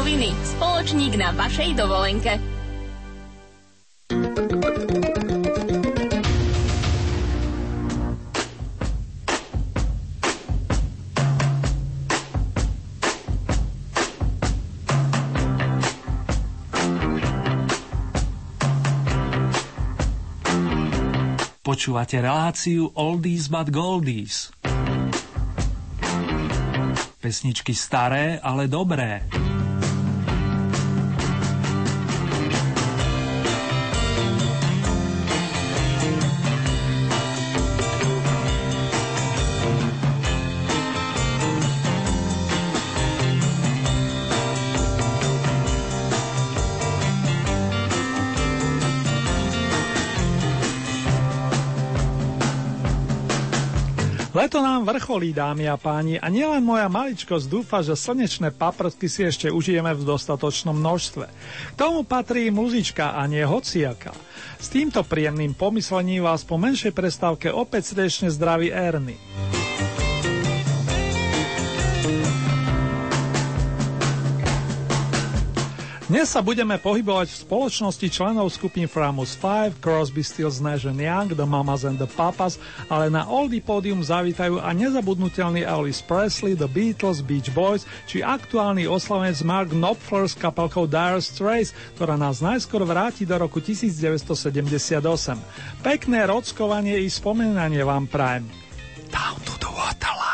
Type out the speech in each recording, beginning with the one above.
noviny. Spoločník na vašej dovolenke. Počúvate reláciu Oldies but Goldies. Pesničky staré, ale dobré. Leto nám vrcholí, dámy a páni, a nielen moja maličkosť dúfa, že slnečné paprotky si ešte užijeme v dostatočnom množstve. K tomu patrí muzička a nie hociaka. S týmto príjemným pomyslením vás po menšej prestávke opäť srdečne zdraví Ernie. Dnes sa budeme pohybovať v spoločnosti členov skupín Framus 5, Crosby, Stills, Nash Young, The Mamas and the Papas, ale na Oldie pódium zavítajú a nezabudnutelný Elvis Presley, The Beatles, Beach Boys, či aktuálny oslavec Mark Knopfler s kapelkou Dire Straits, ktorá nás najskôr vráti do roku 1978. Pekné rockovanie i spomenanie vám prajem. Down to the waterline.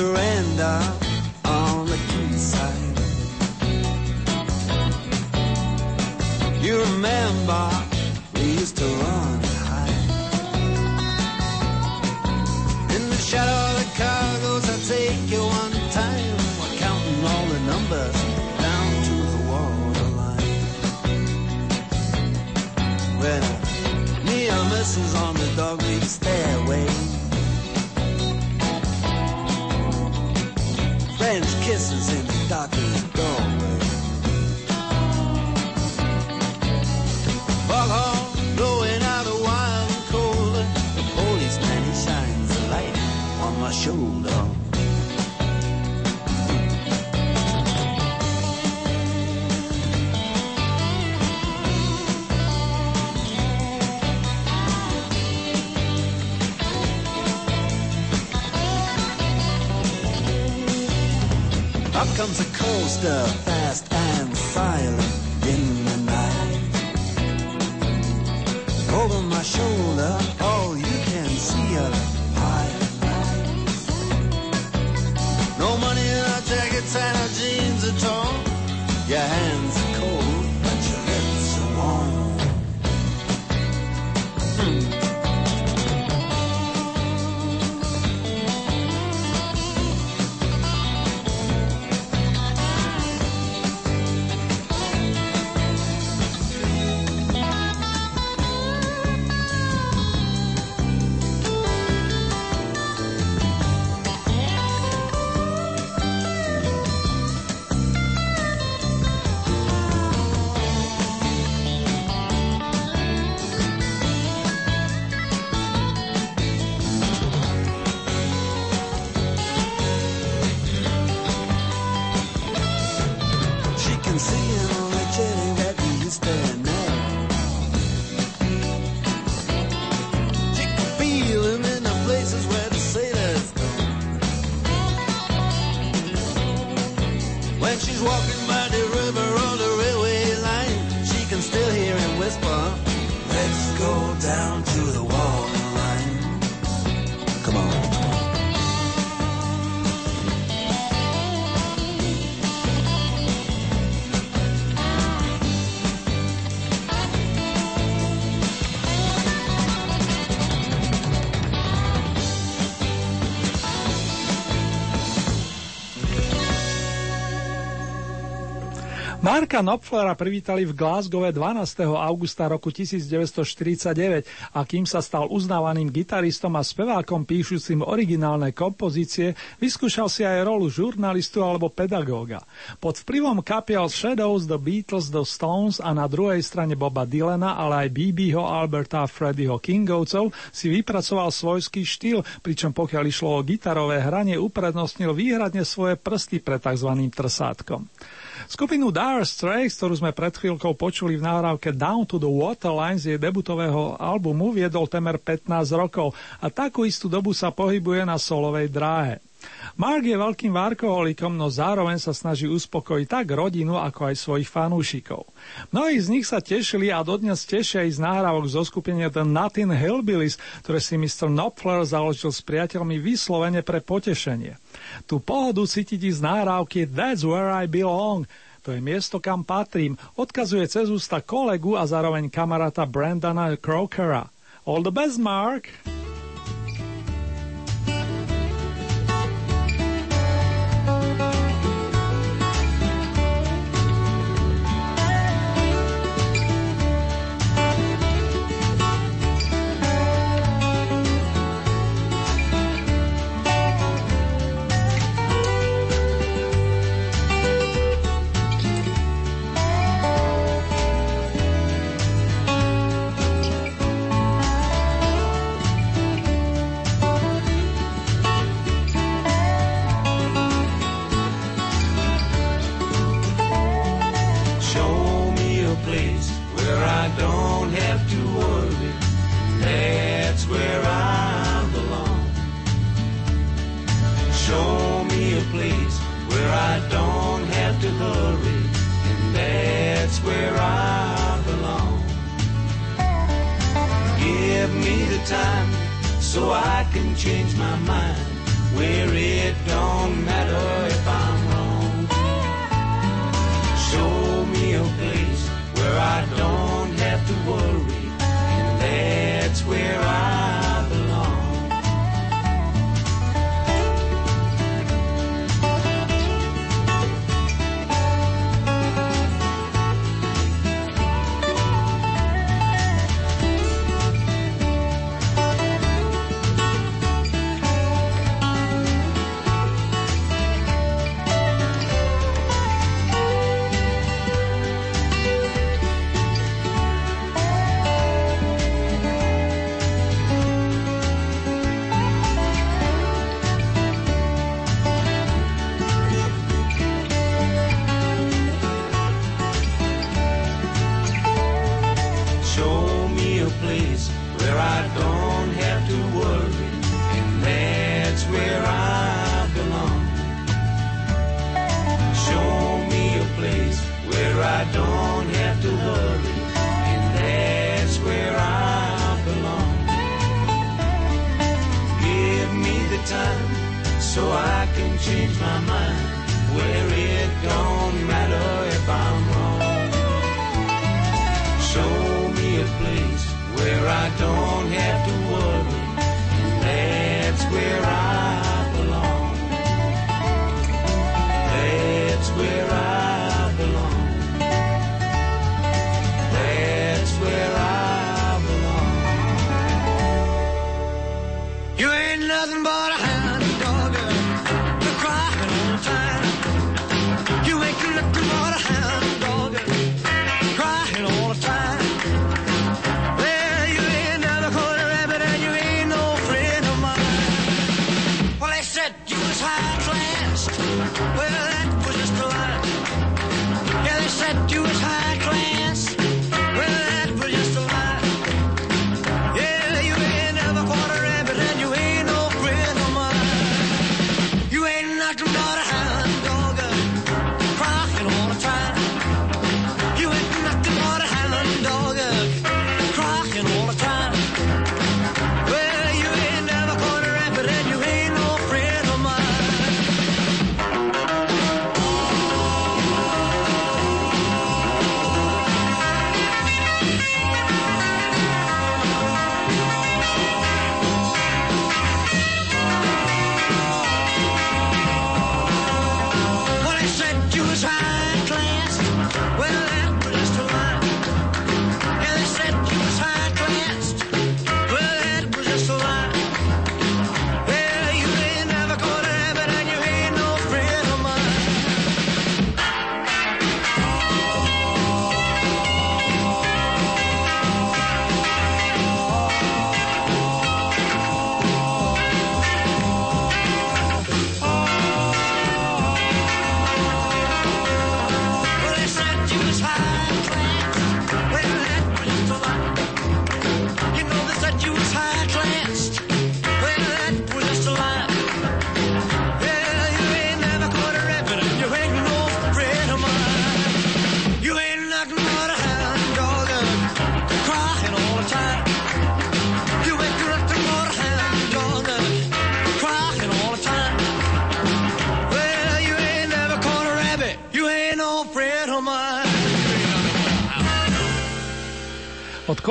Surrender on the quayside. You remember we used to run high. In the shadow of the cargoes, I take you one time. We're counting all the numbers down to the waterline. When me and Mrs. on the dogleaf stairway. Kisses in the darkest Up comes a coaster, fast and silent Marka Knopflera privítali v Glasgow 12. augusta roku 1949 a kým sa stal uznávaným gitaristom a spevákom píšucim originálne kompozície, vyskúšal si aj rolu žurnalistu alebo pedagóga. Pod vplyvom kapiel Shadows, The Beatles, The Stones a na druhej strane Boba Dylana, ale aj BBho, Alberta a Freddyho Kingovcov si vypracoval svojský štýl, pričom pokiaľ išlo o gitarové hranie, uprednostnil výhradne svoje prsty pre tzv. trsátkom. Skupinu Dire Straits, ktorú sme pred chvíľkou počuli v nahrávke Down to the Waterline z jej debutového albumu, viedol temer 15 rokov a takú istú dobu sa pohybuje na solovej dráhe. Mark je veľkým varkoholikom, no zároveň sa snaží uspokojiť tak rodinu, ako aj svojich fanúšikov. Mnohí z nich sa tešili a dodnes tešia aj z nahrávok zo skupenia The Nothing Hillbillies, ktoré si Mr. Knopfler založil s priateľmi vyslovene pre potešenie. Tú pohodu cítiť z náhrávky That's where I belong, to je miesto, kam patrím, odkazuje cez ústa kolegu a zároveň kamaráta Brandana Crokera. All the best, Mark!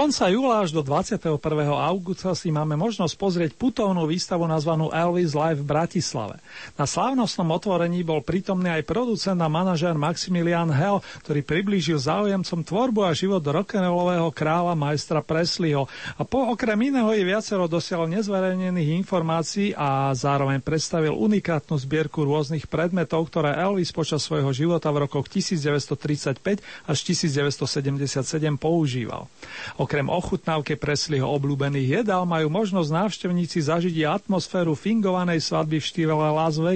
Konca júla až do 21. augusta si máme možnosť pozrieť putovnú výstavu nazvanú Elvis Live v Bratislave. Na slávnostnom otvorení bol prítomný aj producent a manažér Maximilian Hell, ktorý priblížil záujemcom tvorbu a život rock'n'rollového kráľa majstra Presleyho a po okrem iného i viacero dosiaľ nezverejnených informácií a zároveň predstavil unikátnu zbierku rôznych predmetov, ktoré Elvis počas svojho života v rokoch 1935 až 1977 používal. Okrem ochutnávke Presliho obľúbených jedál majú možnosť návštevníci zažiť atmosféru fingovanej svadby v štýle Las Vegas.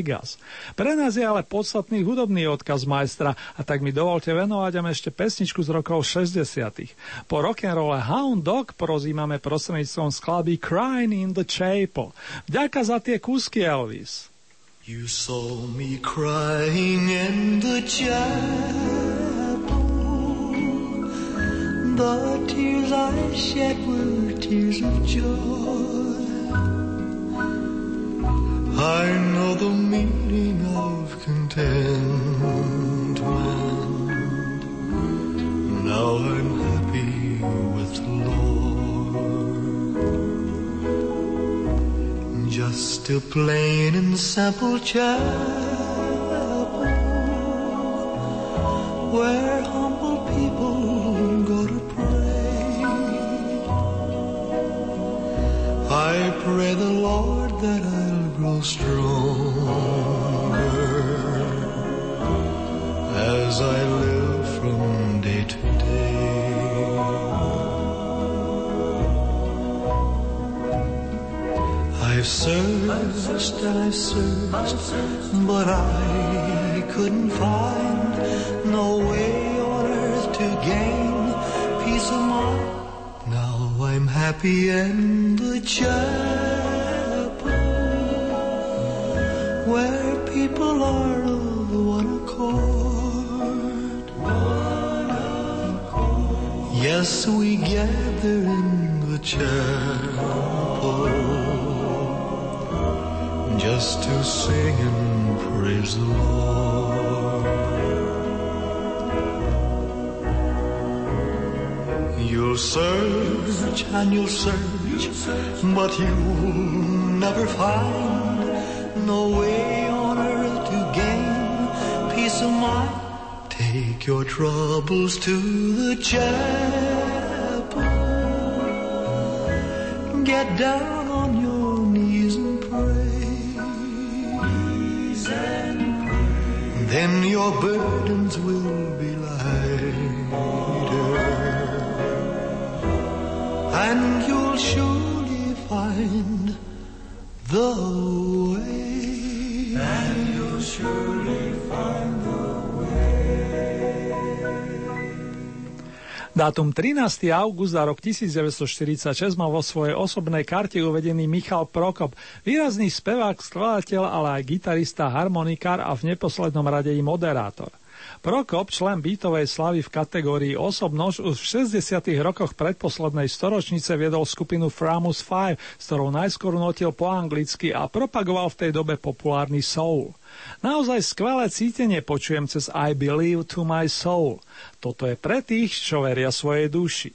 Pre nás je ale podstatný hudobný odkaz majstra a tak mi dovolte venovať vám ešte pesničku z rokov 60. Po rock'n'rolle Hound Dog prozímame prostredníctvom skladby Crying in the Chapel. Vďaka za tie kúsky Elvis. You saw me crying in the chapel. The tears I shed were tears of joy. I know the meaning of contentment. Now I'm happy with the Lord. Just a plain and simple chapel where humble people go to pray. I pray the Lord that I'll grow stronger as I live from day to day. I've searched and I've searched, but I couldn't find no way on earth to gain peace of mind. Now I'm happy and the chapel where people are of one accord. Yes, we gather in the chapel just to sing and praise the Lord. You'll search and you'll search, but you'll never find no way on earth to gain peace of mind. Take your troubles to the chapel. Get down on your knees and pray. Then your burdens will be lighter. And you'll surely find the Dátum 13. august za rok 1946 mal vo svojej osobnej karte uvedený Michal Prokop, výrazný spevák, skladateľ, ale aj gitarista, harmonikár a v neposlednom rade i moderátor. Prokop, člen bytovej slavy v kategórii osobnosť, už v 60. rokoch predposlednej storočnice viedol skupinu Framus 5, s ktorou najskôr notil po anglicky a propagoval v tej dobe populárny soul. Naozaj skvelé cítenie počujem cez I Believe to my soul. Toto je pre tých, čo veria svojej duši.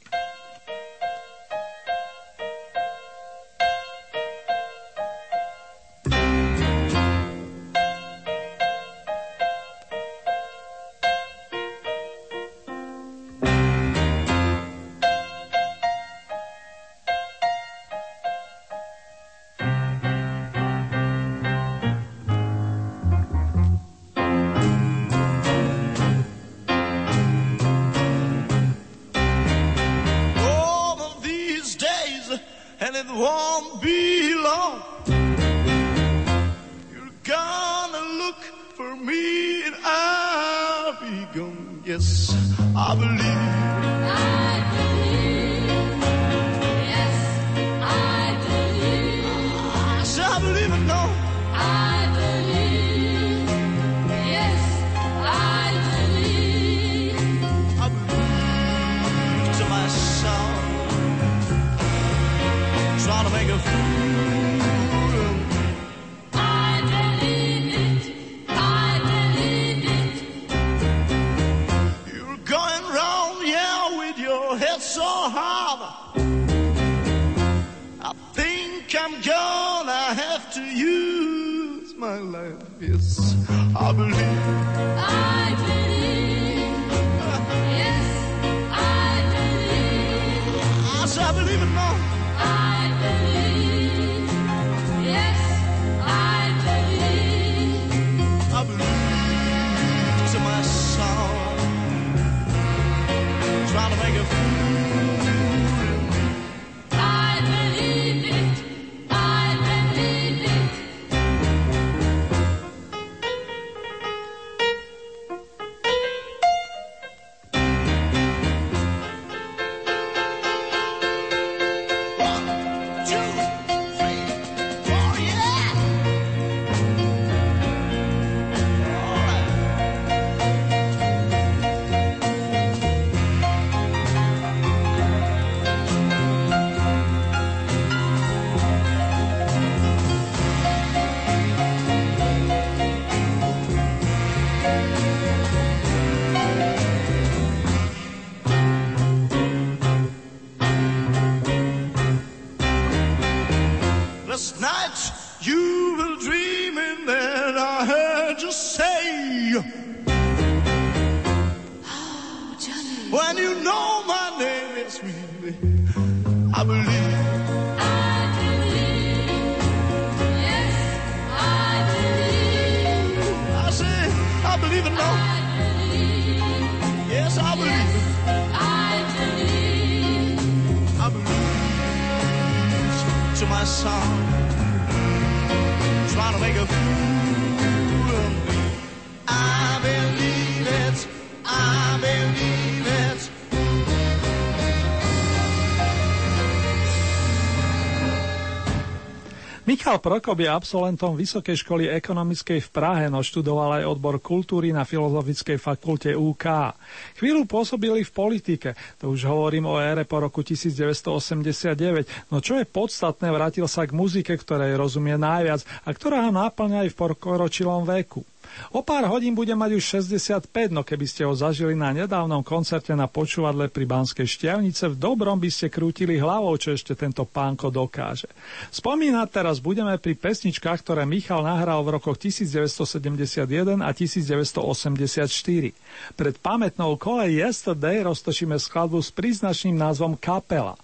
Michal Prokop je absolventom Vysokej školy ekonomickej v Prahe, no študoval aj odbor kultúry na Filozofickej fakulte UK. Chvíľu pôsobili v politike, to už hovorím o ére po roku 1989, no čo je podstatné, vrátil sa k muzike, ktorej rozumie najviac a ktorá ho náplňa aj v pokročilom veku. O pár hodín bude mať už 65, no keby ste ho zažili na nedávnom koncerte na počúvadle pri Banskej Štiavnice, v dobrom by ste krútili hlavou, čo ešte tento pánko dokáže. Spomínať teraz budeme pri pesničkách, ktoré Michal nahral v rokoch 1971 a 1984. Pred pamätnou kole Yesterday roztočíme skladbu s príznačným názvom Kapela.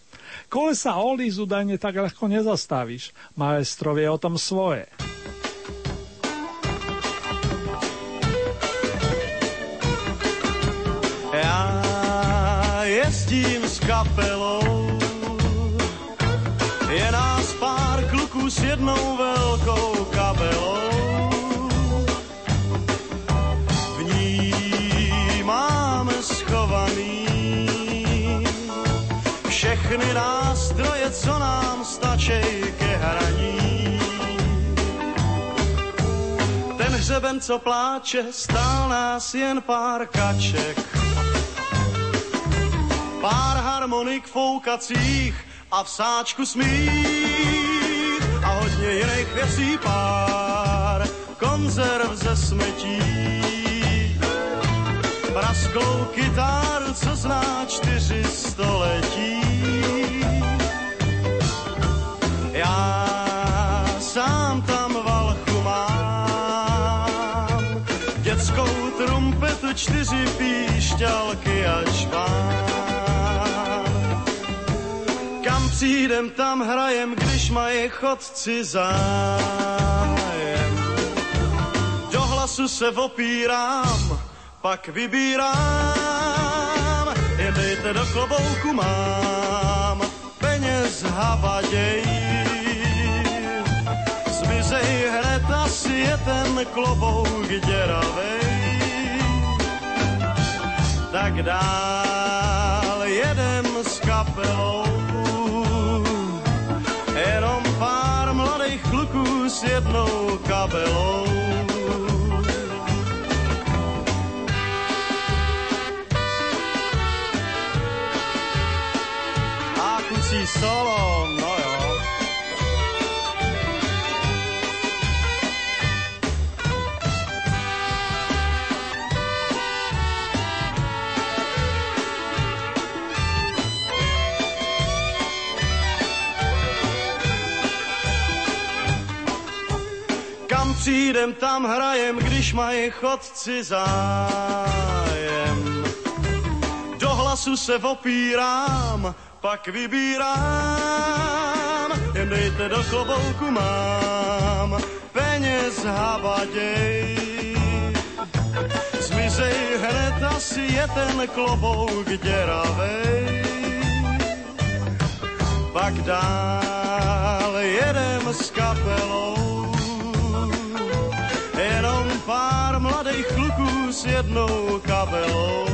Kolesa oldies údajne tak ľahko nezastavíš. Maestro vie o tom svoje. Jezdím s kapelou, je nás pár kluků s jednou velkou kabelou. V ní máme schovaný všechny nástroje, co nám stačí ke hraní. Ten hřeben, co pláče, stál nás jen pár kaček pár harmonik foukacích a v sáčku smích a hodně jiných věcí pár konzerv ze smetí. Prasklou kytáru, co zná čtyři století. Já sám tam valchu mám, dětskou trumpetu, čtyři píšťalky a čván. Přijdem, tam hrajem, když mají chodci zájem. Do hlasu se opírám, pak vybírám, dejte do klobouku mám, peněz havaděj. Zmizej hned, asi je ten klobouk děravej. Tak dál jedem s kapelou, s jednou kabelou. A kluci solo, přijdem tam hrajem, když mají chodci zájem. Do hlasu se opírám, pak vybírám, jen dejte do klobouku mám, peněz havaděj. Zmizej hned, asi je ten klobouk děravej. Pak dál jedem s kapelou, s jednou kabelou.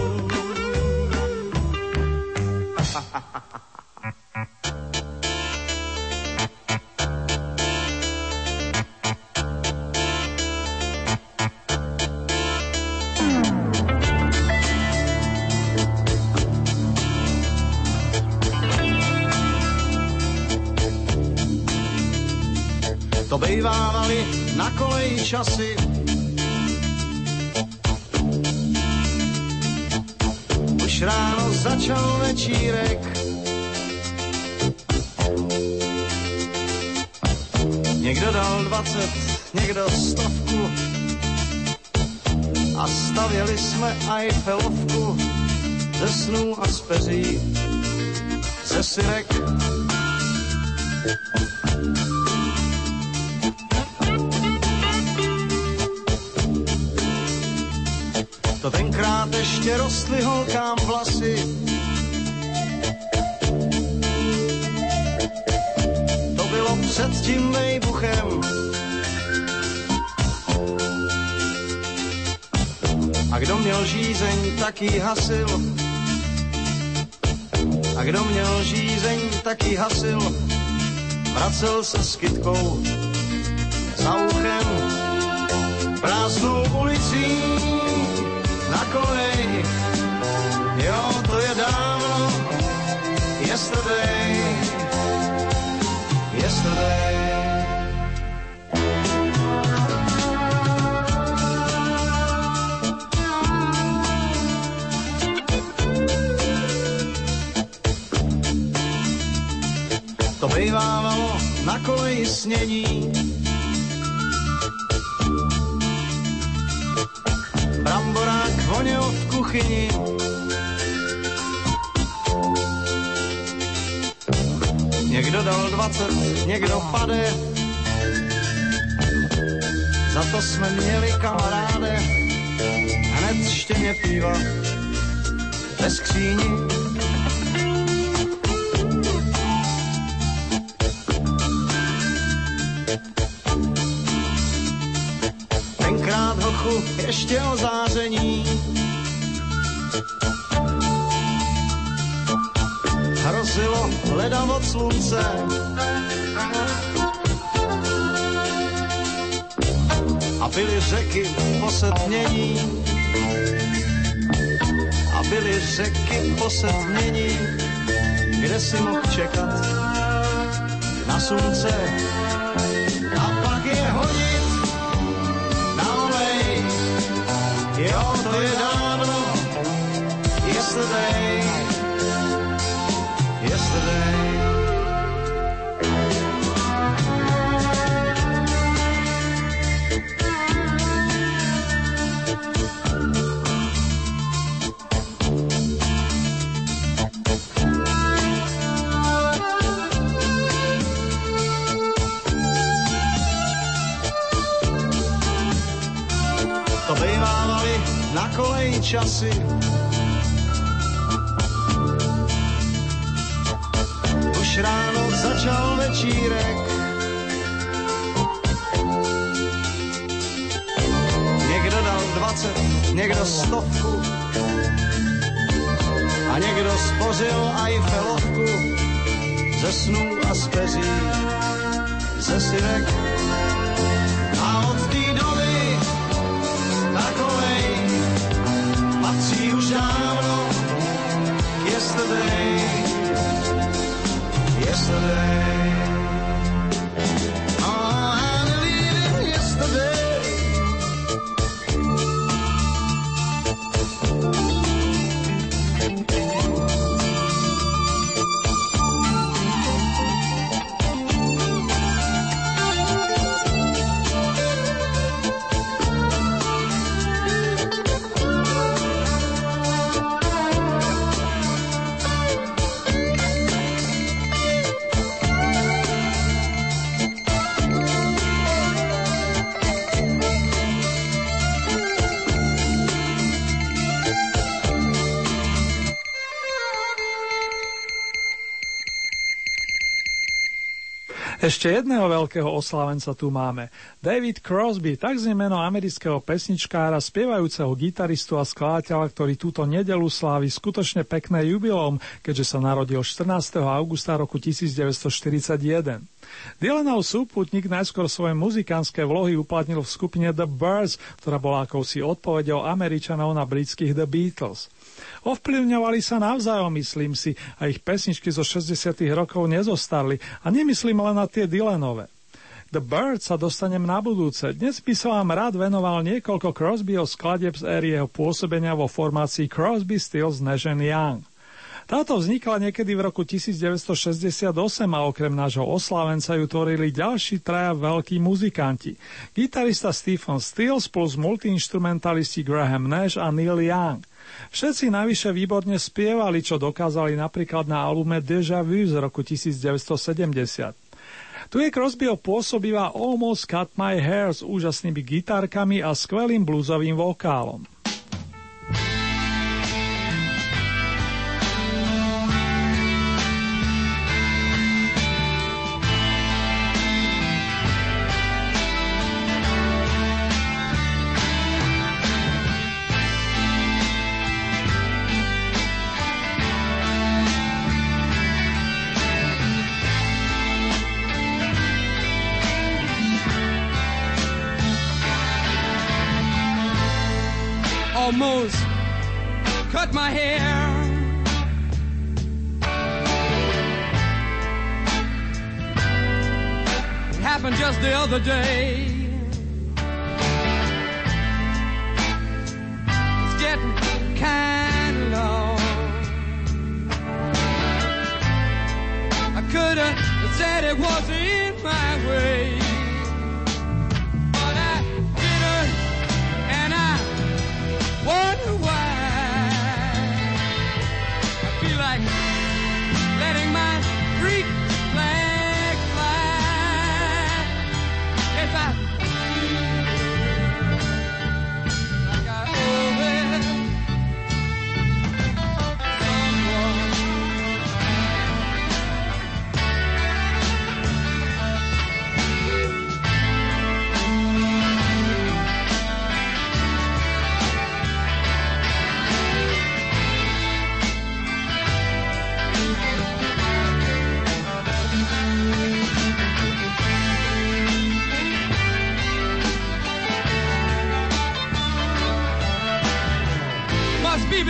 To bejvávali na koleji časy. Ráno začal večírek. Někdo dal 20, někdo stovku. A stavěli jsme Eiffelovku ze snů a z peří, ze syrek To tenkrát ještě rostly holkám vlasy. To bylo před tím vejbuchem. A kdo měl žízeň, tak jí hasil. A kdo měl žízeň, tak jí hasil. Vracel se s kytkou za uchem prázdnou ulicí kolej. Jo, to je dávno, yesterday, yesterday. To bejvávalo na koleji snění, kuchyni. Někdo dal 20, někdo pade. Za to jsme měli kamaráde. Hned štěně piva ve skříni. Tenkrát hochu ještě o záření. Slunce. A byly řeky posedmění. A byly řeky posedmění, kde si mohl čekat na slunce. A pak je hodit na olej. Jo, to je dávno, yesterday. Časy. Už ráno začal večírek. Někdo dal 20, někdo stovku. A někdo spořil Eiffelovku ze snů a z peří, ze synek. Ešte jedného veľkého oslávenca tu máme. David Crosby, tak znie meno amerického pesničkára, spievajúceho gitaristu a skladateľa, ktorý túto nedelu slávi skutočne pekné jubilom, keďže sa narodil 14. augusta roku 1941. Dylanov súputník najskôr svoje muzikánske vlohy uplatnil v skupine The Birds, ktorá bola akousi odpovedou Američanov na britských The Beatles. Ovplyvňovali sa navzájom, myslím si, a ich pesničky zo 60. rokov nezostarli a nemyslím len na tie Dylanové. The Bird sa dostanem na budúce. Dnes by som vám rád venoval niekoľko Crosbyho skladeb z éry jeho pôsobenia vo formácii Crosby, Stills, Nash Young. Táto vznikla niekedy v roku 1968 a okrem nášho oslávenca ju tvorili ďalší traja veľkí muzikanti. Gitarista Stephen Stills plus multiinstrumentalisti Graham Nash a Neil Young. Všetci navyše výborne spievali, čo dokázali napríklad na albume Deja Vu z roku 1970. Tu je Crosbyho pôsobivá Almost Cut My Hair s úžasnými gitárkami a skvelým bluesovým vokálom. Happened just the other day. It's getting kind of long. I could have said it wasn't in my way.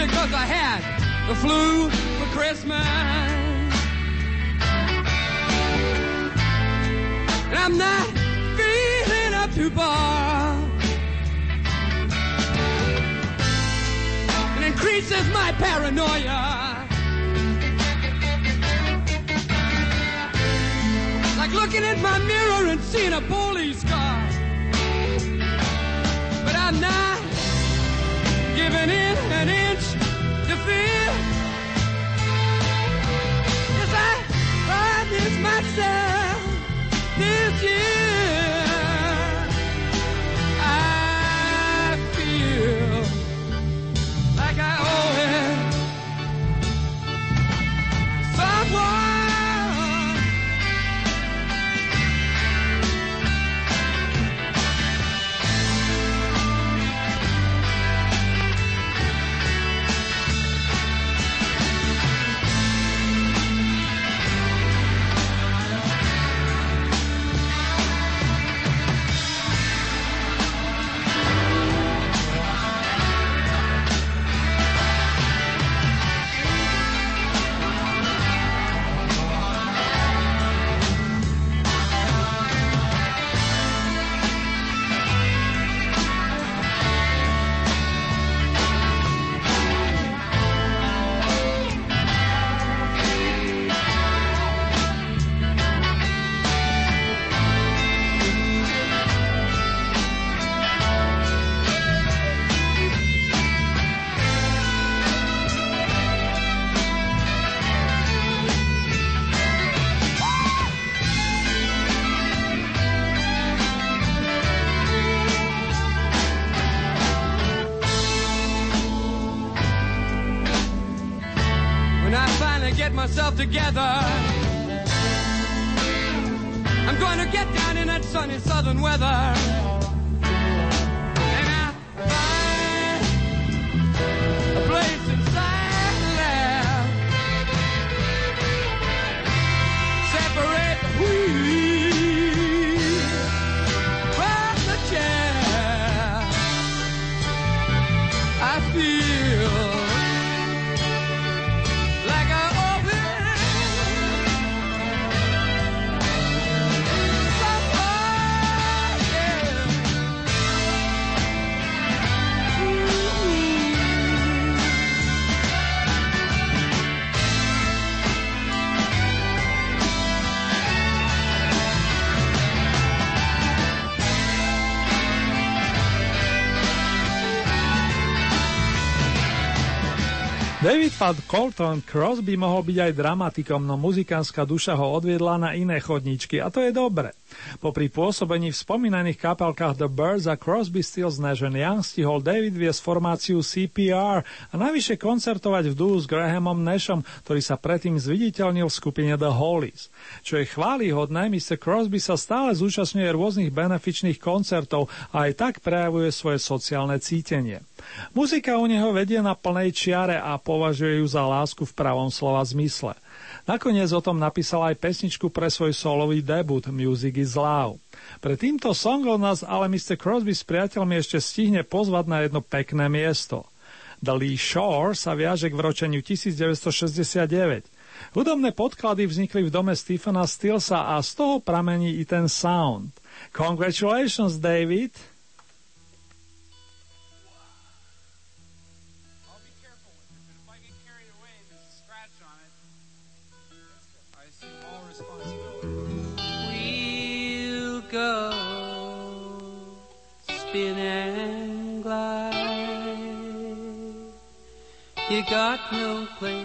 Because I had the flu for Christmas. And I'm not feeling up to bar. It increases my paranoia. Like looking at my mirror and seeing a police car. But I'm not giving in an inch myself this year. Together, I'm to get down in that sunny southern weather. of Colton Crosby mohol byť aj dramatikom, no muzikánska duša ho odviedla na iné chodničky a to je dobre. Popri pôsobení v spomínaných kapelkách The Birds a Crosby, Stills Nash Young stihol David viesť formáciu CPR a navyše koncertovať v duhu s Grahamom Nashom, ktorý sa predtým zviditeľnil v skupine The Hollies. Čo je chválihodné, Mr. Crosby sa stále zúčastňuje rôznych benefičných koncertov a aj tak prejavuje svoje sociálne cítenie. Muzika u neho vedie na plnej čiare a považuje ju za lásku v pravom slova zmysle. Nakoniec o tom napísal aj pesničku pre svoj solový debut Music is Love. Pre týmto songom nás ale Mr. Crosby s priateľmi ešte stihne pozvať na jedno pekné miesto. The Lee Shore sa viaže k vročeniu 1969. Hudobné podklady vznikli v dome Stephena Stillsa a z toho pramení i ten sound. Congratulations, David! Go spin and glide. You got no place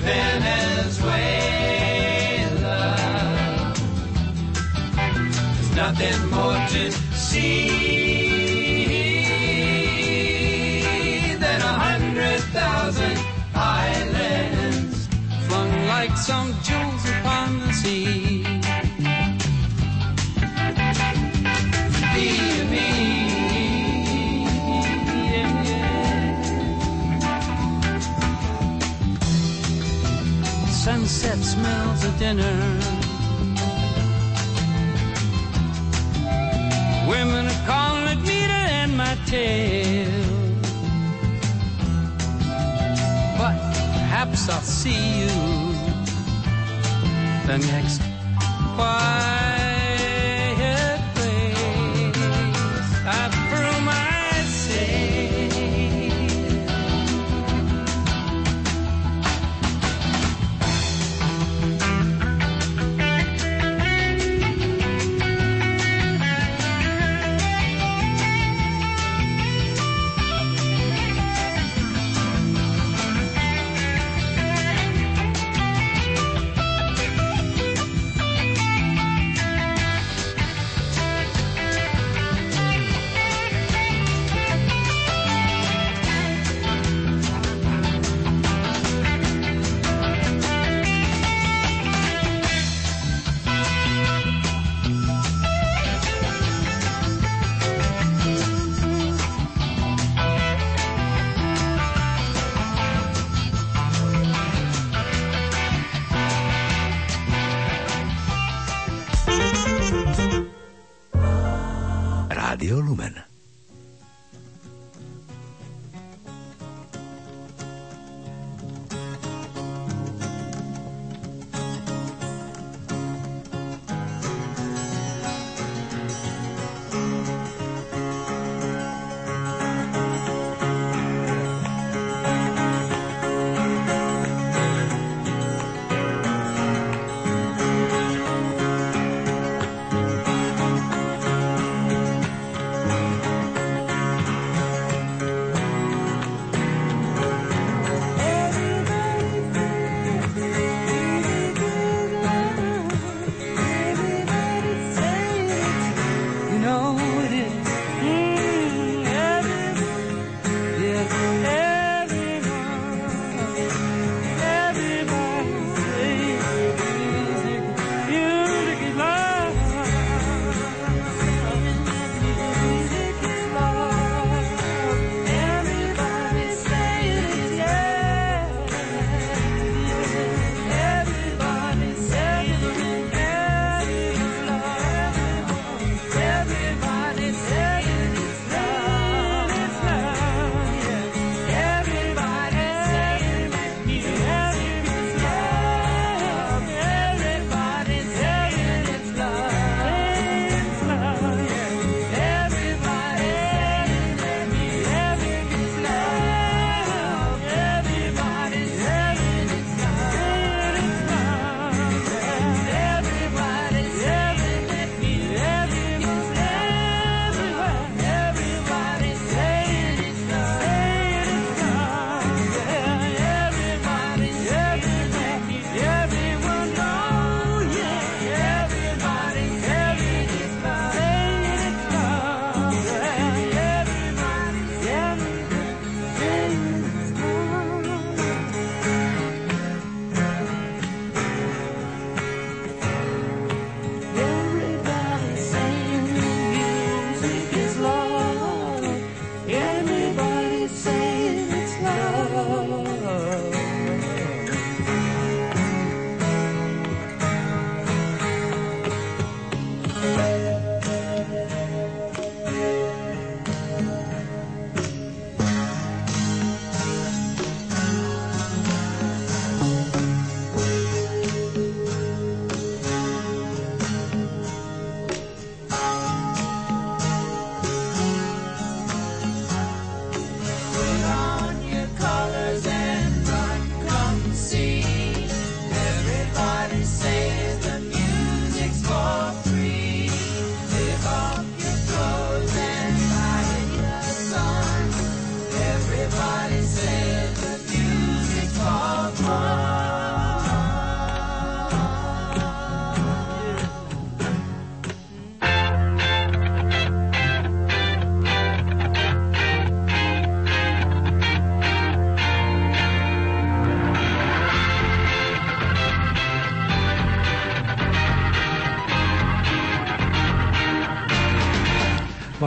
Venezuela. There's nothing more to see than a hundred thousand islands flung like some jewels upon the sea. Sunset smells of dinner. Women are calling it meter and my tail. But perhaps I'll see you the next quiet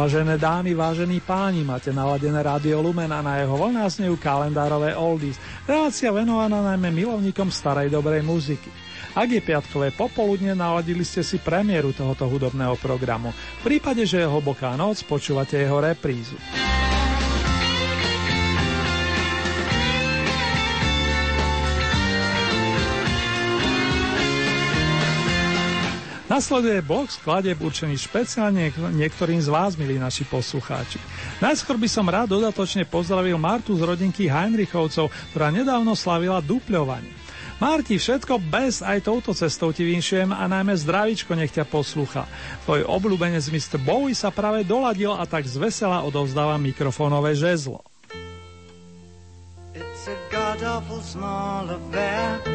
Vážené dámy, vážení páni, máte naladené rádio Lumen a na jeho vlná znejú kalendárové oldies, relácia venovaná najmä milovníkom starej dobrej muziky. Ak je piatkové popoludne, naladili ste si premiéru tohoto hudobného programu. V prípade, že je hlboká noc, počúvate jeho reprízu. Nasleduje blok skladeb určený špeciálne niektorým z vás, milí naši poslucháči. Najskôr by som rád dodatočne pozdravil Martu z rodinky Heinrichovcov, ktorá nedávno slavila dupľovanie. Marti, všetko bez aj touto cestou ti vinšujem a najmä zdravičko nech ťa poslúcha. Tvoj obľúbenec Mr. Bowie sa práve doladil a tak zvesela odovzdáva mikrofónové žezlo. It's a god-awful small affair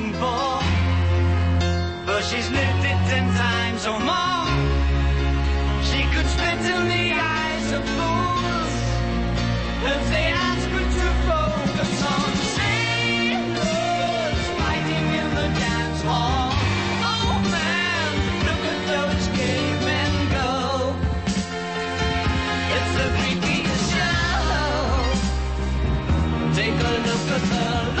for, for she's lived it ten times or more. She could spit in the eyes of fools if they ask her to focus on sailors fighting in the dance hall. Oh man, look at those cavemen go. It's the freakiest show. Take a look at the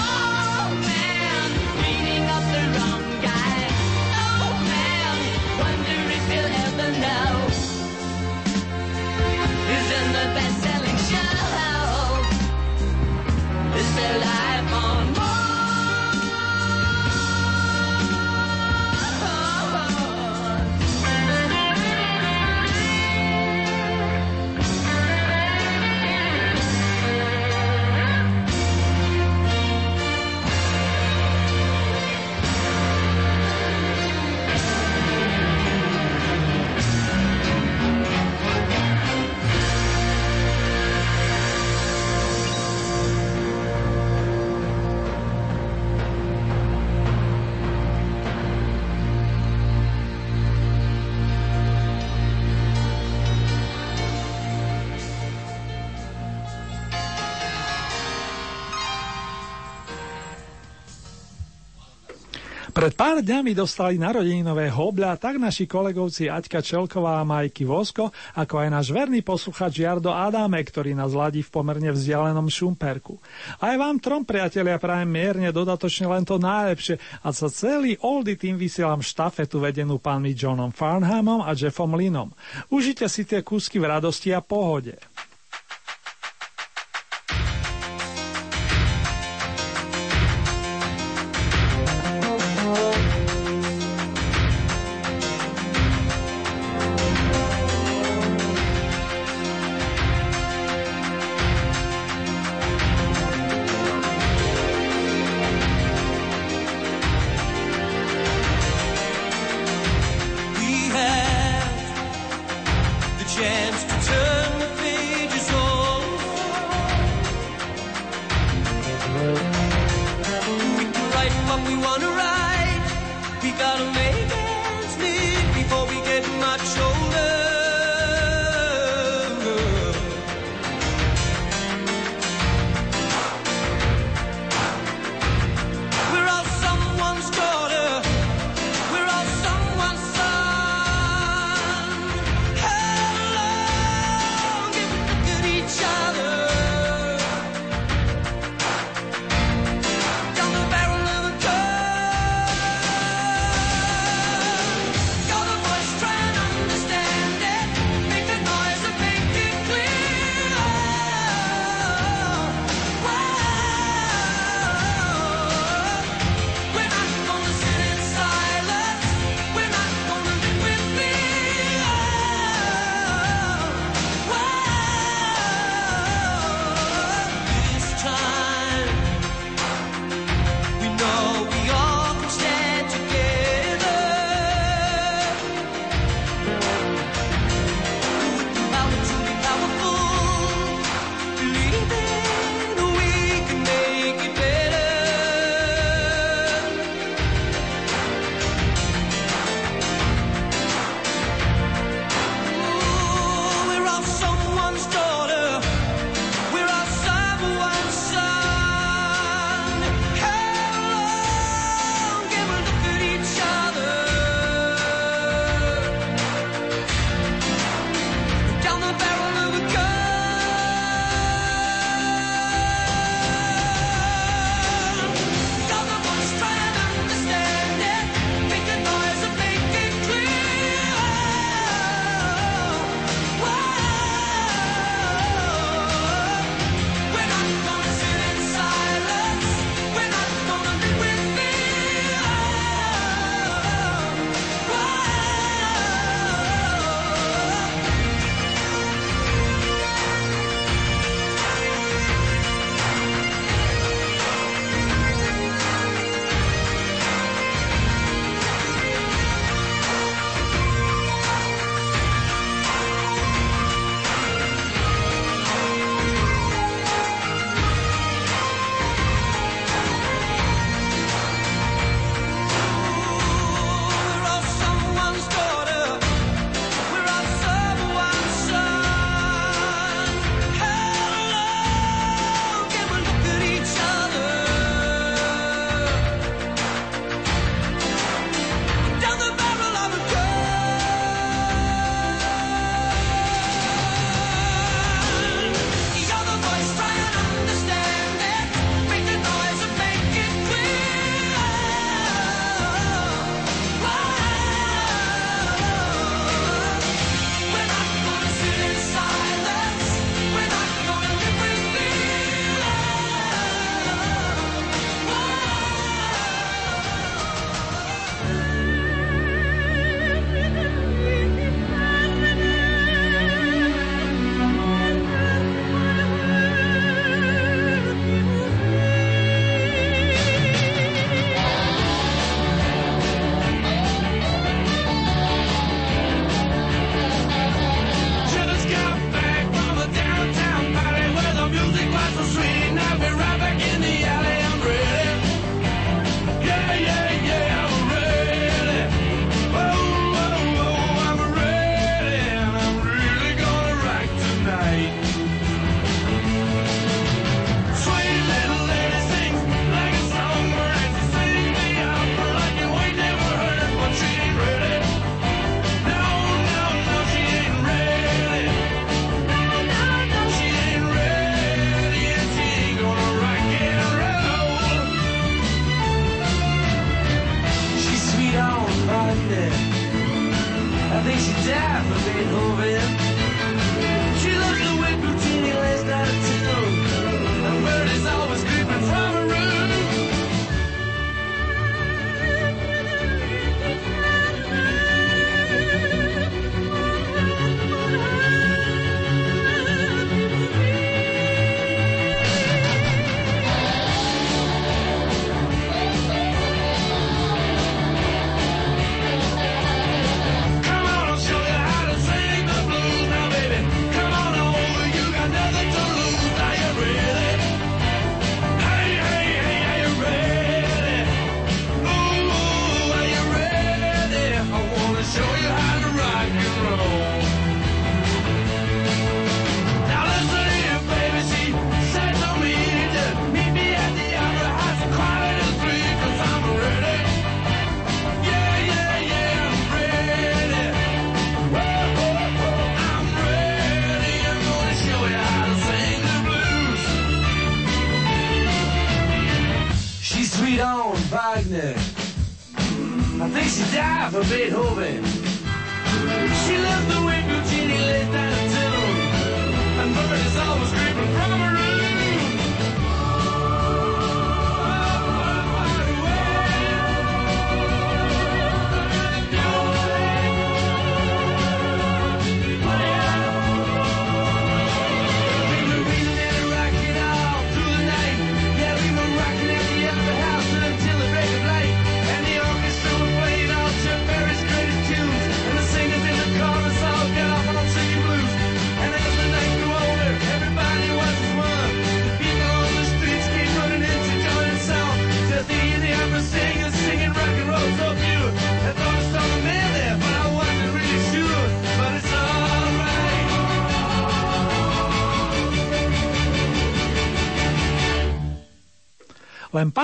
Pred pár dňami dostali narodeninové hobľa tak naši kolegovci Aťka Čelková a Majky Vosko, ako aj náš verný posluchač Jardo Adame, ktorý nás ladí v pomerne vzdialenom Šumperku. Aj vám trom priatelia prajem mierne dodatočne len to najlepšie a za celý oldy tým vysielam štafetu vedenú pánmi Johnom Farnhamom a Jeffom Linom. Užite si tie kúsky v radosti a pohode.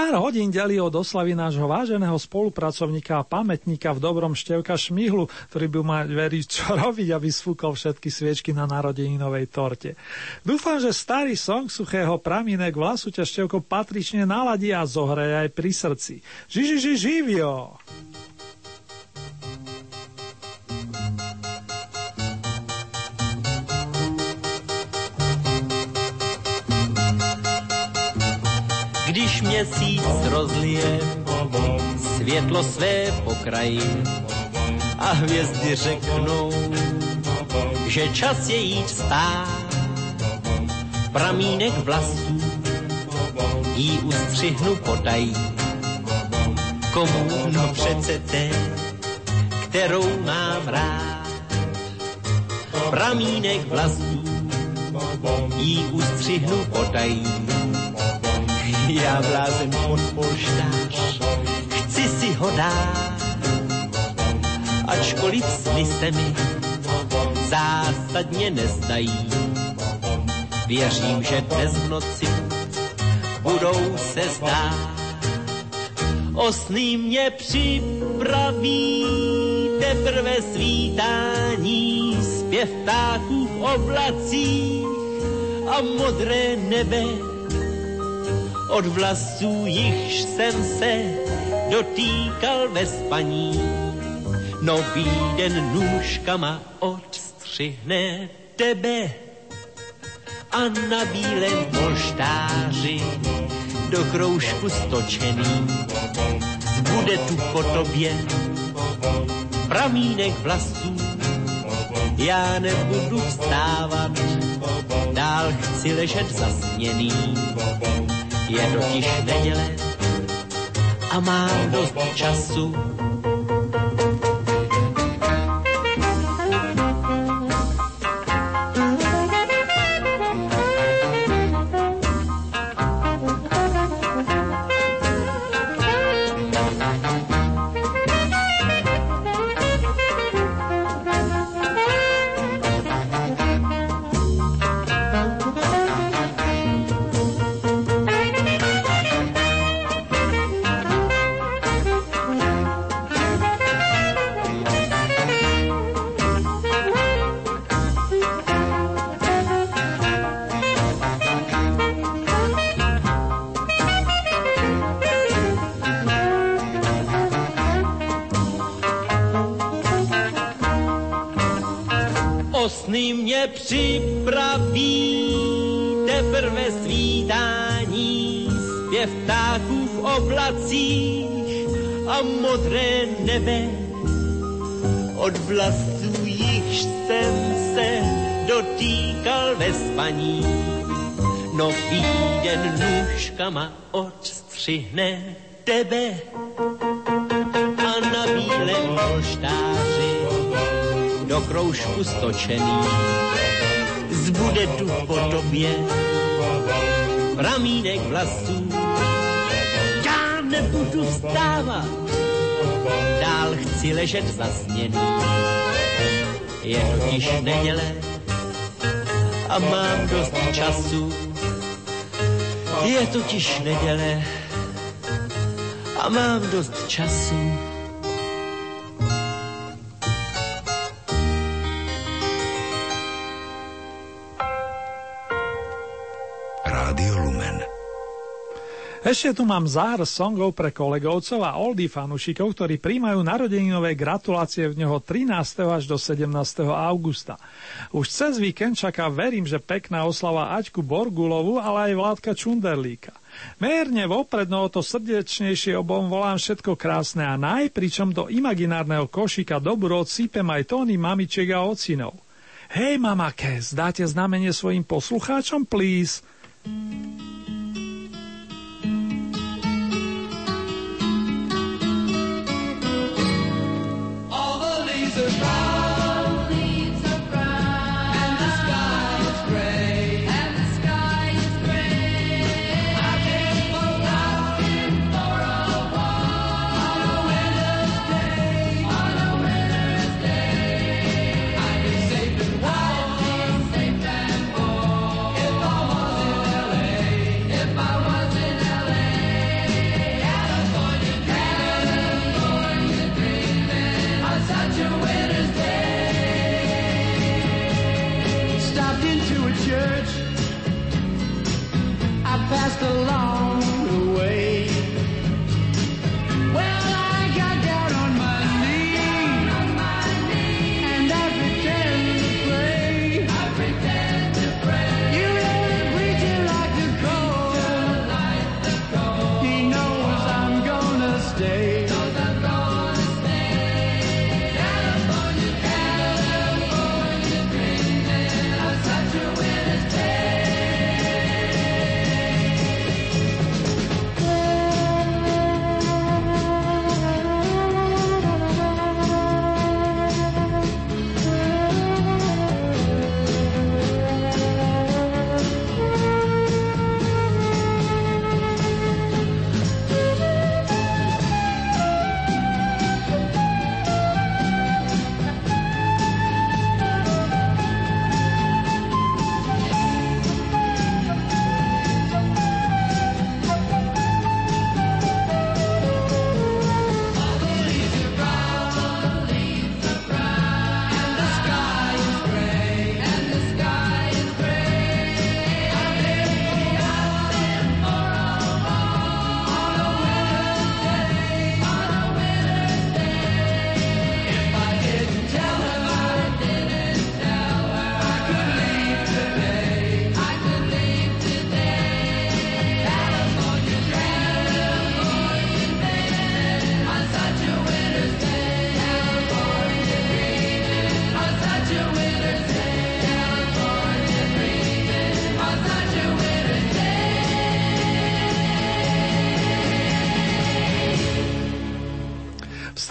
Pár hodín delí od oslavy nášho váženého spolupracovníka a pamätníka v dobrom Števka Šmihlu, ktorý by mal veriť, čo robiť, aby sfúkol všetky sviečky na narodeninovej torte. Dúfam, že starý song suchého pramínek vlasu ťa Števko patrične naladí a zohraje aj pri srdci. Žiži, ži, živio! Když měsíc rozlije světlo své pokraji a hvězdy řeknou, že čas je jít spát. Pramínek vlasů jí ustřihnu potají. Komu? No přece té, kterou mám rád. Pramínek vlasů jí ustřihnu potají. Já blázen pod polštář, chci si ho dát. Ačkoliv sny se mi zásadně nezdají. Věřím, že dnes v noci budou se zdát. O sny mě připraví teprve svítání, zpěv ptáků v oblacích a modré nebe od vlasů jichž jsem se dotýkal ve spaní. Nový den nůžkama odstřihne tebe a na bílém polštáři do kroužku stočený zbude tu po tobě pramínek vlasů. Já nebudu vstávat, dál chci ležet zasněný. Je totiž neděle a mám dost času. Nebe. Od vlasů jichž jsem se dotýkal ve spaní. Nový den nůžkama odstřihne tebe a na bílém polštáři do kroužku stočený. Zbude tu po tobě pramínek vlasů. Já nebudu vstávat, dál chci ležet zasněný. Je totiž neděle a mám dost času. Je totiž neděle a mám dost času. Ešte tu mám zár songov pre kolegovcov a oldie fanúšikov, ktorí príjmajú narodeninové gratulácie v neho 13. až do 17. augusta. Už cez víkend čaká verím, že pekná oslava Aťku Borgulovu, ale aj Vládka Čunderlíka. Merne vopred, o to srdečnejšie obom volám všetko krásne a naj, pričom do imaginárneho košíka dobro sypem aj tóny mamičiek a ocinov. Hej, mama Kes, dáte znamenie svojim poslucháčom, please?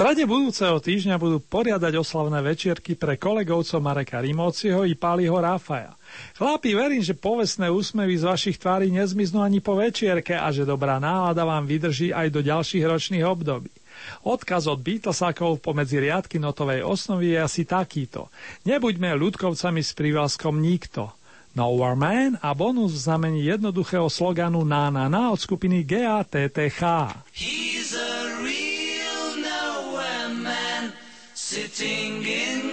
V strade budúceho týždňa budú poriadať oslavné večierky pre kolegovcov Mareka Rimóciho i Páliho Rafaja. Chlapi, verím, že povestné úsmevy z vašich tvári nezmiznú ani po večierke a že dobrá nálada vám vydrží aj do ďalších ročných období. Odkaz od Beatlesákov pomedzi riadky notovej osnovy je asi takýto. Nebuďme ľudkovcami s prívlaskom nikto. Nowhere Man a bonus v znamení jednoduchého sloganu Na na na od skupiny GATTH. He's a real sitting in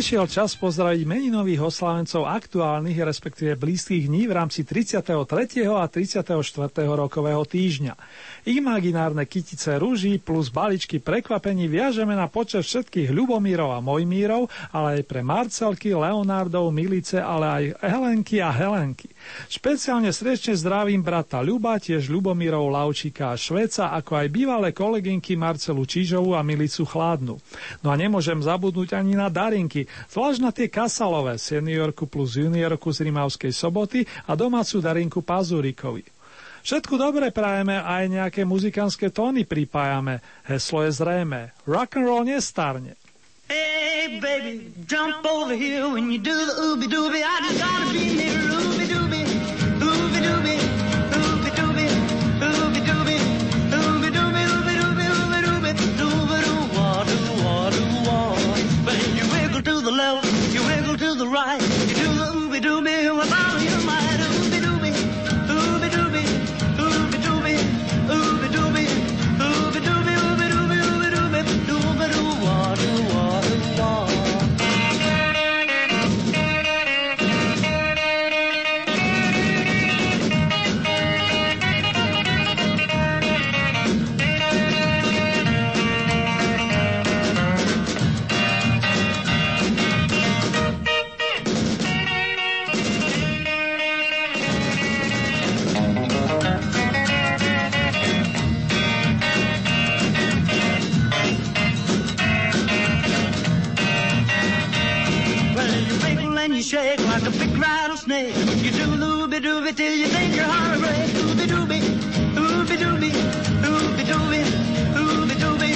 Nadišiel čas pozdraviť meninových oslávencov aktuálnych, respektíve blízkych dní v rámci 33. a 34. rokového týždňa. Imaginárne kytice rúží plus baličky prekvapení viažeme na počet všetkých Ľubomírov a Mojmírov, ale aj pre Marcelky, Leonardov, Milice, ale aj Helenky a Helenky. Špeciálne srdečne zdravím brata Ľuba, tiež Ľubomírov Laučíka a Šveca, ako aj bývalé kolegynky Marcelu Čižovu a Milicu Chladnu. No a nemôžem zabudnúť ani na Darinky, zvlášť na tie Kasalové, seniorku plus juniorku z Rimavskej soboty a domácu Darinku Pazurikovi. Všetko dobre prajeme a aj nejaké muzikánske tóny pripájame. Heslo je zrejme. Rock and roll nestarne. Hey, baby, jump over here when you do the ooby dooby. I just gotta be near ooby dooby, ooby dooby, ooby dooby, ooby dooby, ooby dooby, ooby dooby, ooby dooby, dooby doo wah doo wiggle to the left, you wiggle to the right, you do the ooby dooby with shake like a big rattlesnake. You do looby dooby till you think your heart will break. Ooby dooby, ooby dooby, ooby dooby, ooby dooby,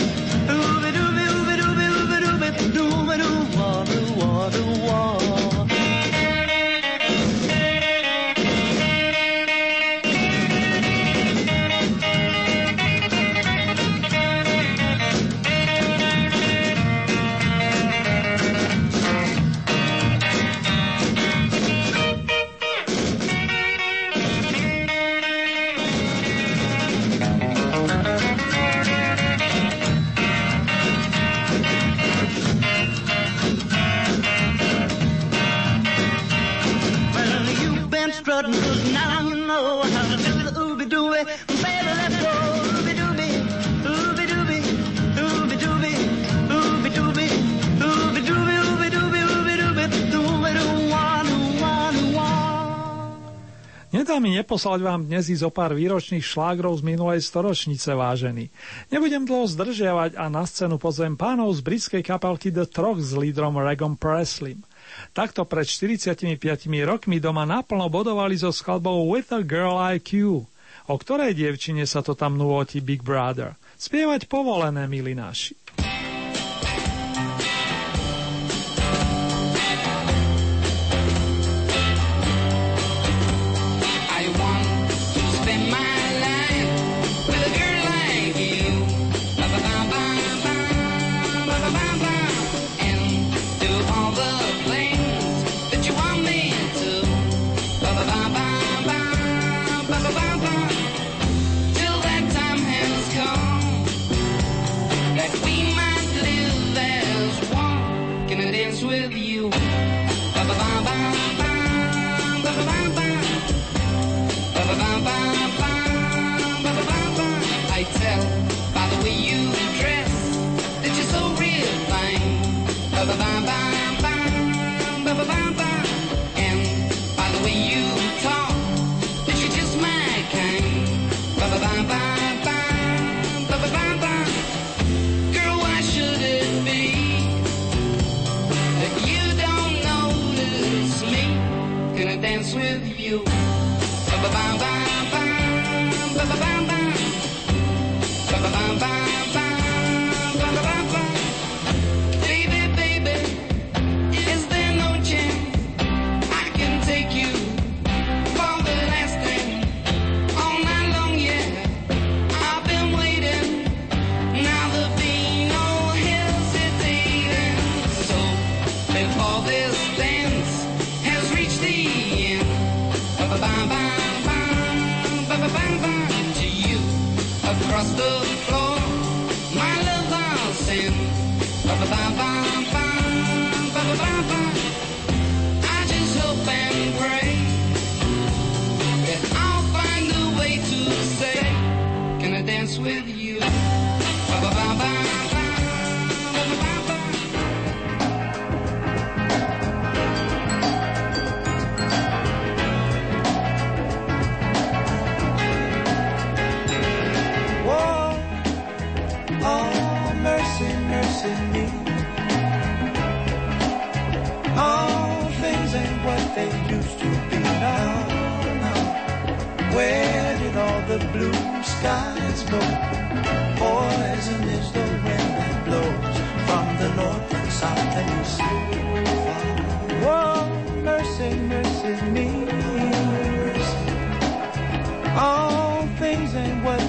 ooby dooby, ooby dooby, ooby dooby, dooby doo wah doo wah doo wah. strutting, cause now you know how to do the ooby dooby. Baby, let's go Nedá mi neposlať vám dnes i zo pár výročných šlágrov z minulej storočnice, vážený. Nebudem dlho zdržiavať a na scénu pozvem pánov z britskej kapelky The Troch s lídrom Regom Preslim. Takto pred 45 rokmi doma naplno bodovali so skladbou With a Girl IQ, o ktorej dievčine sa to tam nuvoti Big Brother. Spievať povolené, milí naši.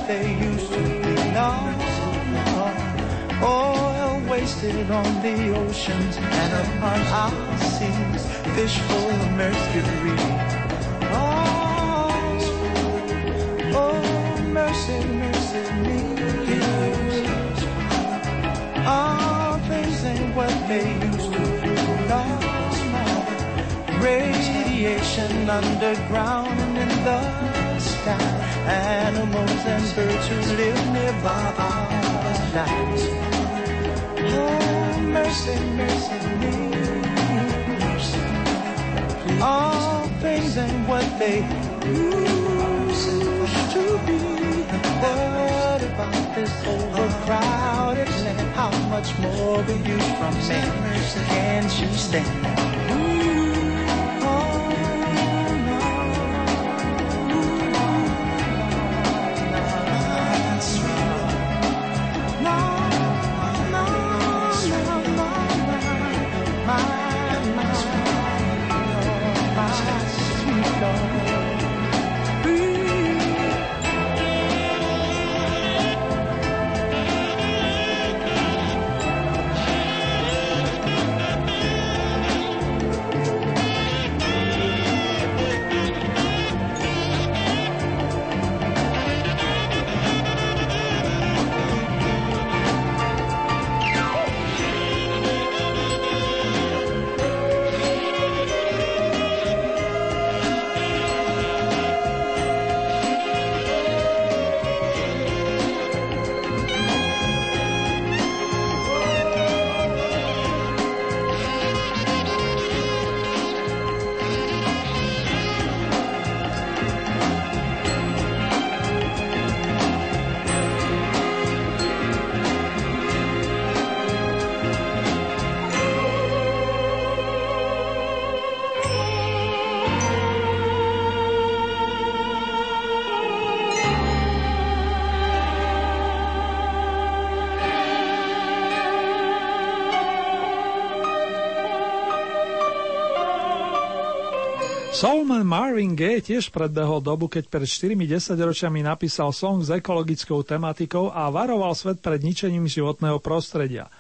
they used to be now. Oil wasted on the oceans and upon our seas, fish full of mercury. Oh, mercy, mercy, mercy me. Oh, things ain't what they used to be now. Radiation underground and in the sky animals and birds who live nearby at night. Oh, mercy, mercy me. Mercy. All things and what they used to be. What about this overcrowded land? How much more will you from me? Can't you stand Soulman Marvin Gaye tiež predbehol dobu, keď pred 4 desaťročiami napísal song s ekologickou tematikou a varoval svet pred ničením životného prostredia.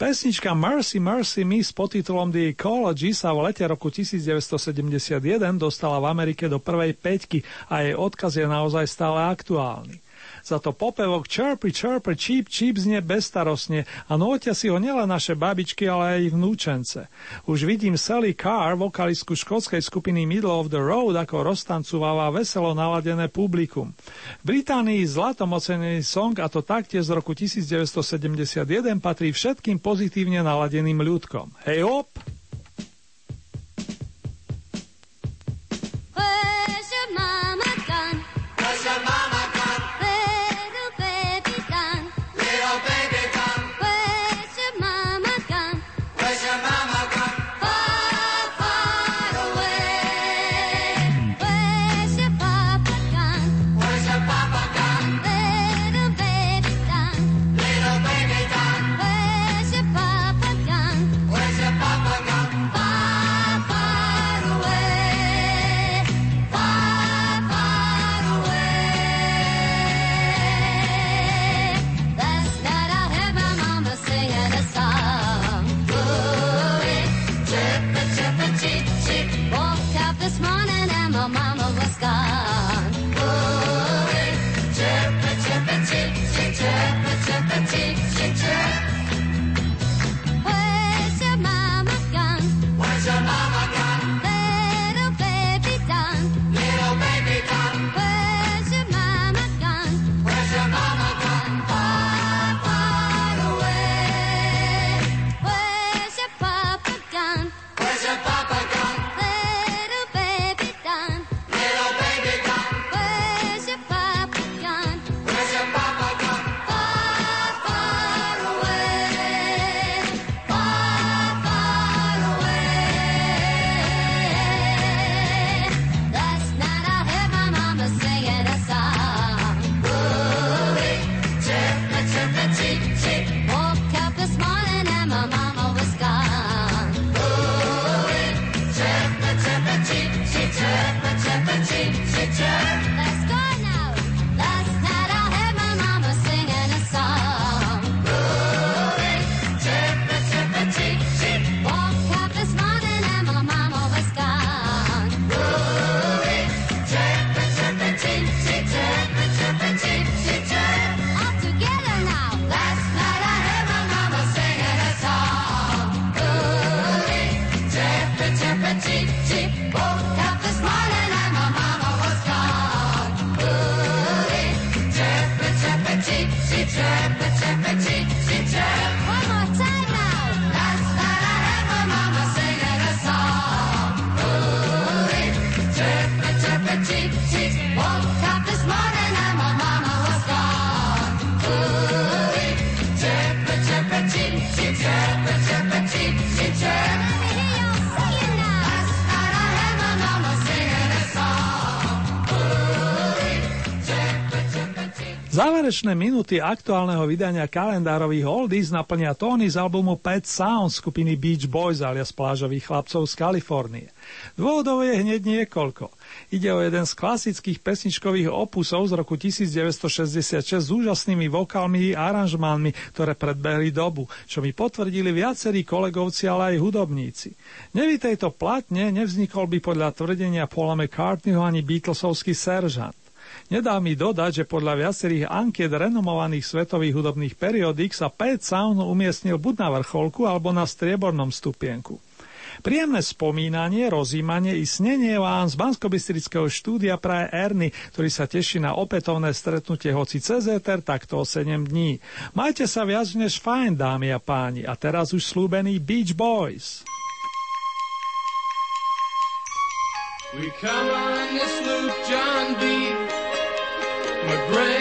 Pesnička Mercy Mercy Me s podtitulom The Ecology sa v lete roku 1971 dostala v Amerike do prvej peťky a jej odkaz je naozaj stále aktuálny. Za to popevok Chirpy Chirpy Cheep Cheep znie bezstarostne a nútia si ho nielen naše babičky, ale aj ich vnúčence. Už vidím Sally Carr, vokalistku škótskej skupiny Middle of the Road, ako roztancováva veselo naladené publikum. V Británii zlatom ocenený song, a to taktiež z roku 1971, patrí všetkým pozitívne naladeným ľudkom. Hej op! Záverečné minúty aktuálneho vydania kalendárových oldies naplnia tóny z albumu Pet Sound skupiny Beach Boys alias plážových chlapcov z Kalifornie. Dôvodov je hneď niekoľko. Ide o jeden z klasických pesničkových opusov z roku 1966 s úžasnými vokálmi a aranžmánmi, ktoré predbehli dobu, čo mi potvrdili viacerí kolegovci, ale aj hudobníci. Nevy tejto platne nevznikol by podľa tvrdenia Paula McCartneyho ani Beatlesovský seržant. Nedá mi dodať, že podľa viacerých ankiet renomovaných svetových hudobných periodík sa Pet Sound umiestnil buď na vrcholku alebo na striebornom stupienku. Príjemné spomínanie, rozímanie i snenie vám z bansko štúdia praje Erny, ktorý sa teší na opätovné stretnutie hoci cez éter takto o 7 dní. Majte sa viac než fajn, dámy a páni. A teraz už slúbený Beach Boys. We come on this loop, John B. My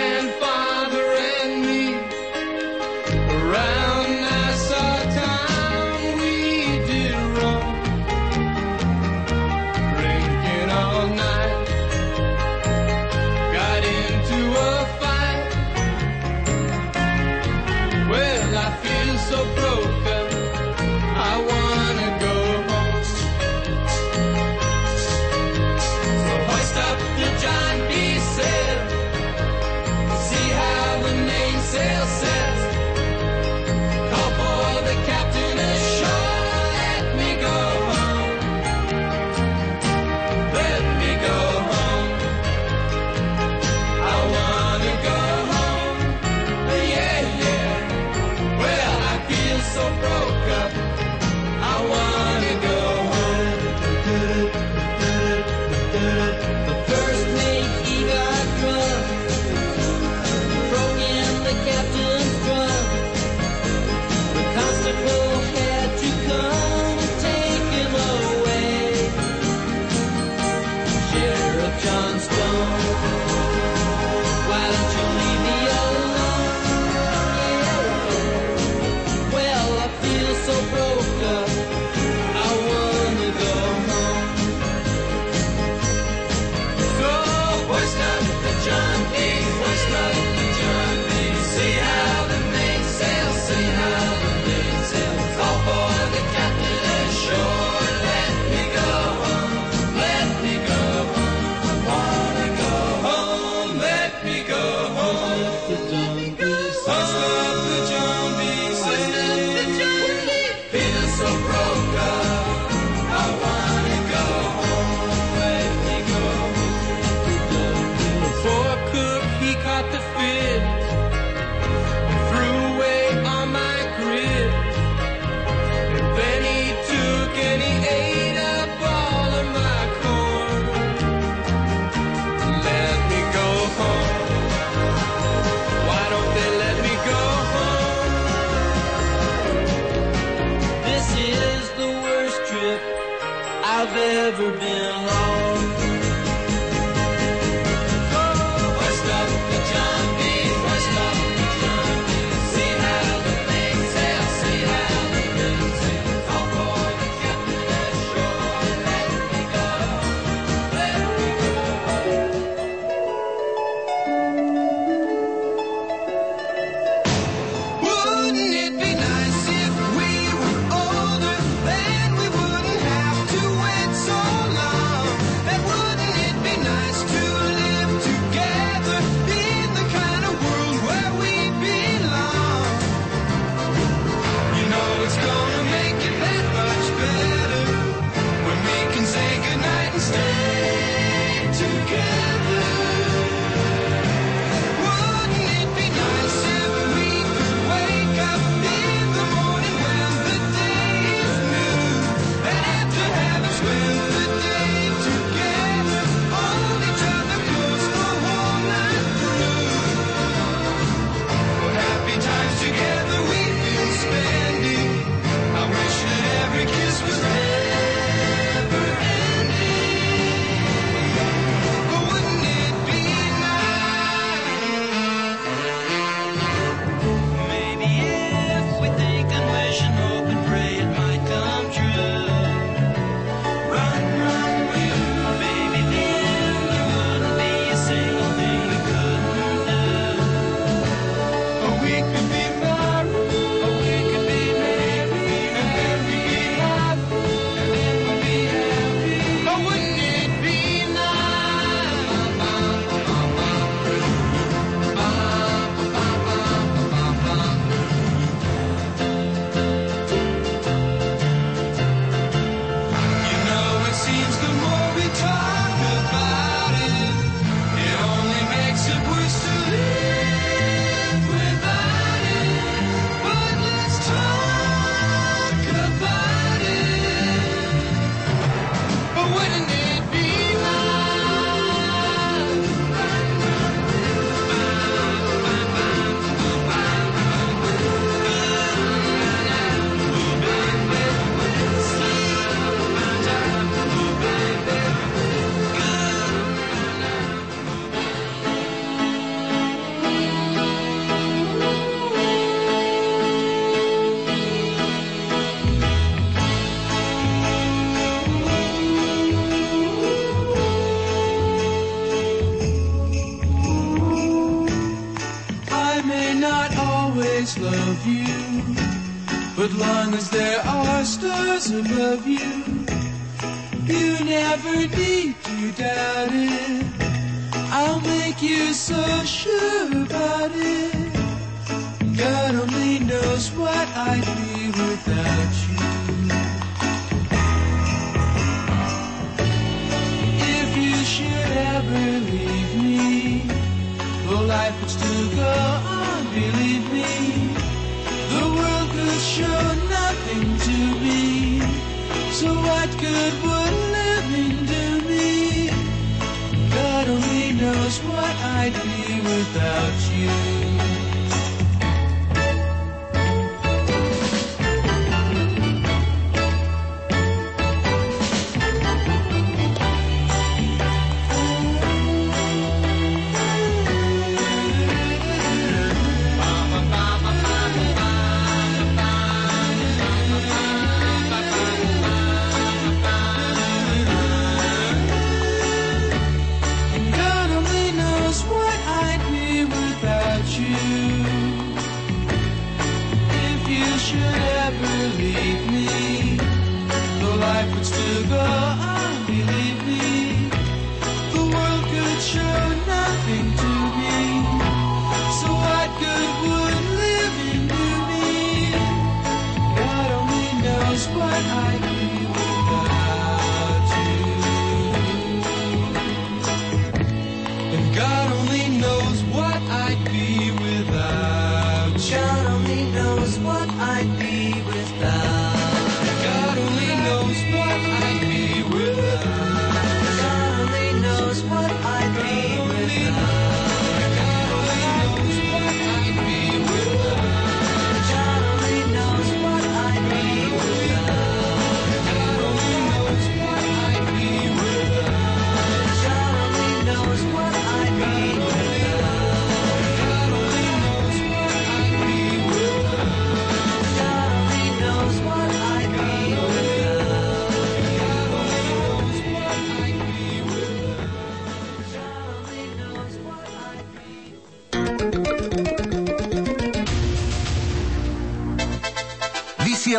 go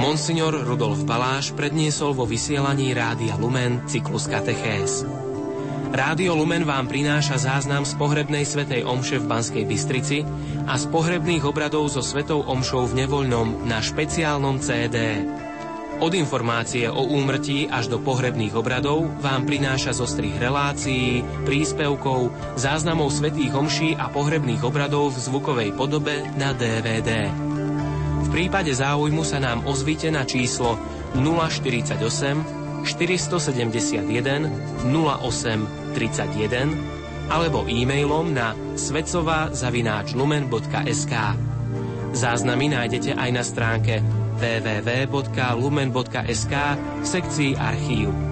Monsignor Rudolf Baláš predniesol vo vysielaní Rádia Lumen cyklus Katechés. Rádio Lumen vám prináša záznam z pohrebnej svetej omše v Banskej Bystrici a z pohrebných obradov so svetou omšou v Nevoľnom na špeciálnom CD. Od informácie o úmrtí až do pohrebných obradov vám prináša zo strých relácií, príspevkov, záznamov svetých omší a pohrebných obradov v zvukovej podobe na DVD. V prípade záujmu sa nám ozvite na číslo 048 471 08 31 alebo e-mailom na svecova.lumen.sk Záznamy nájdete aj na stránke www.lumen.sk v sekcii archív.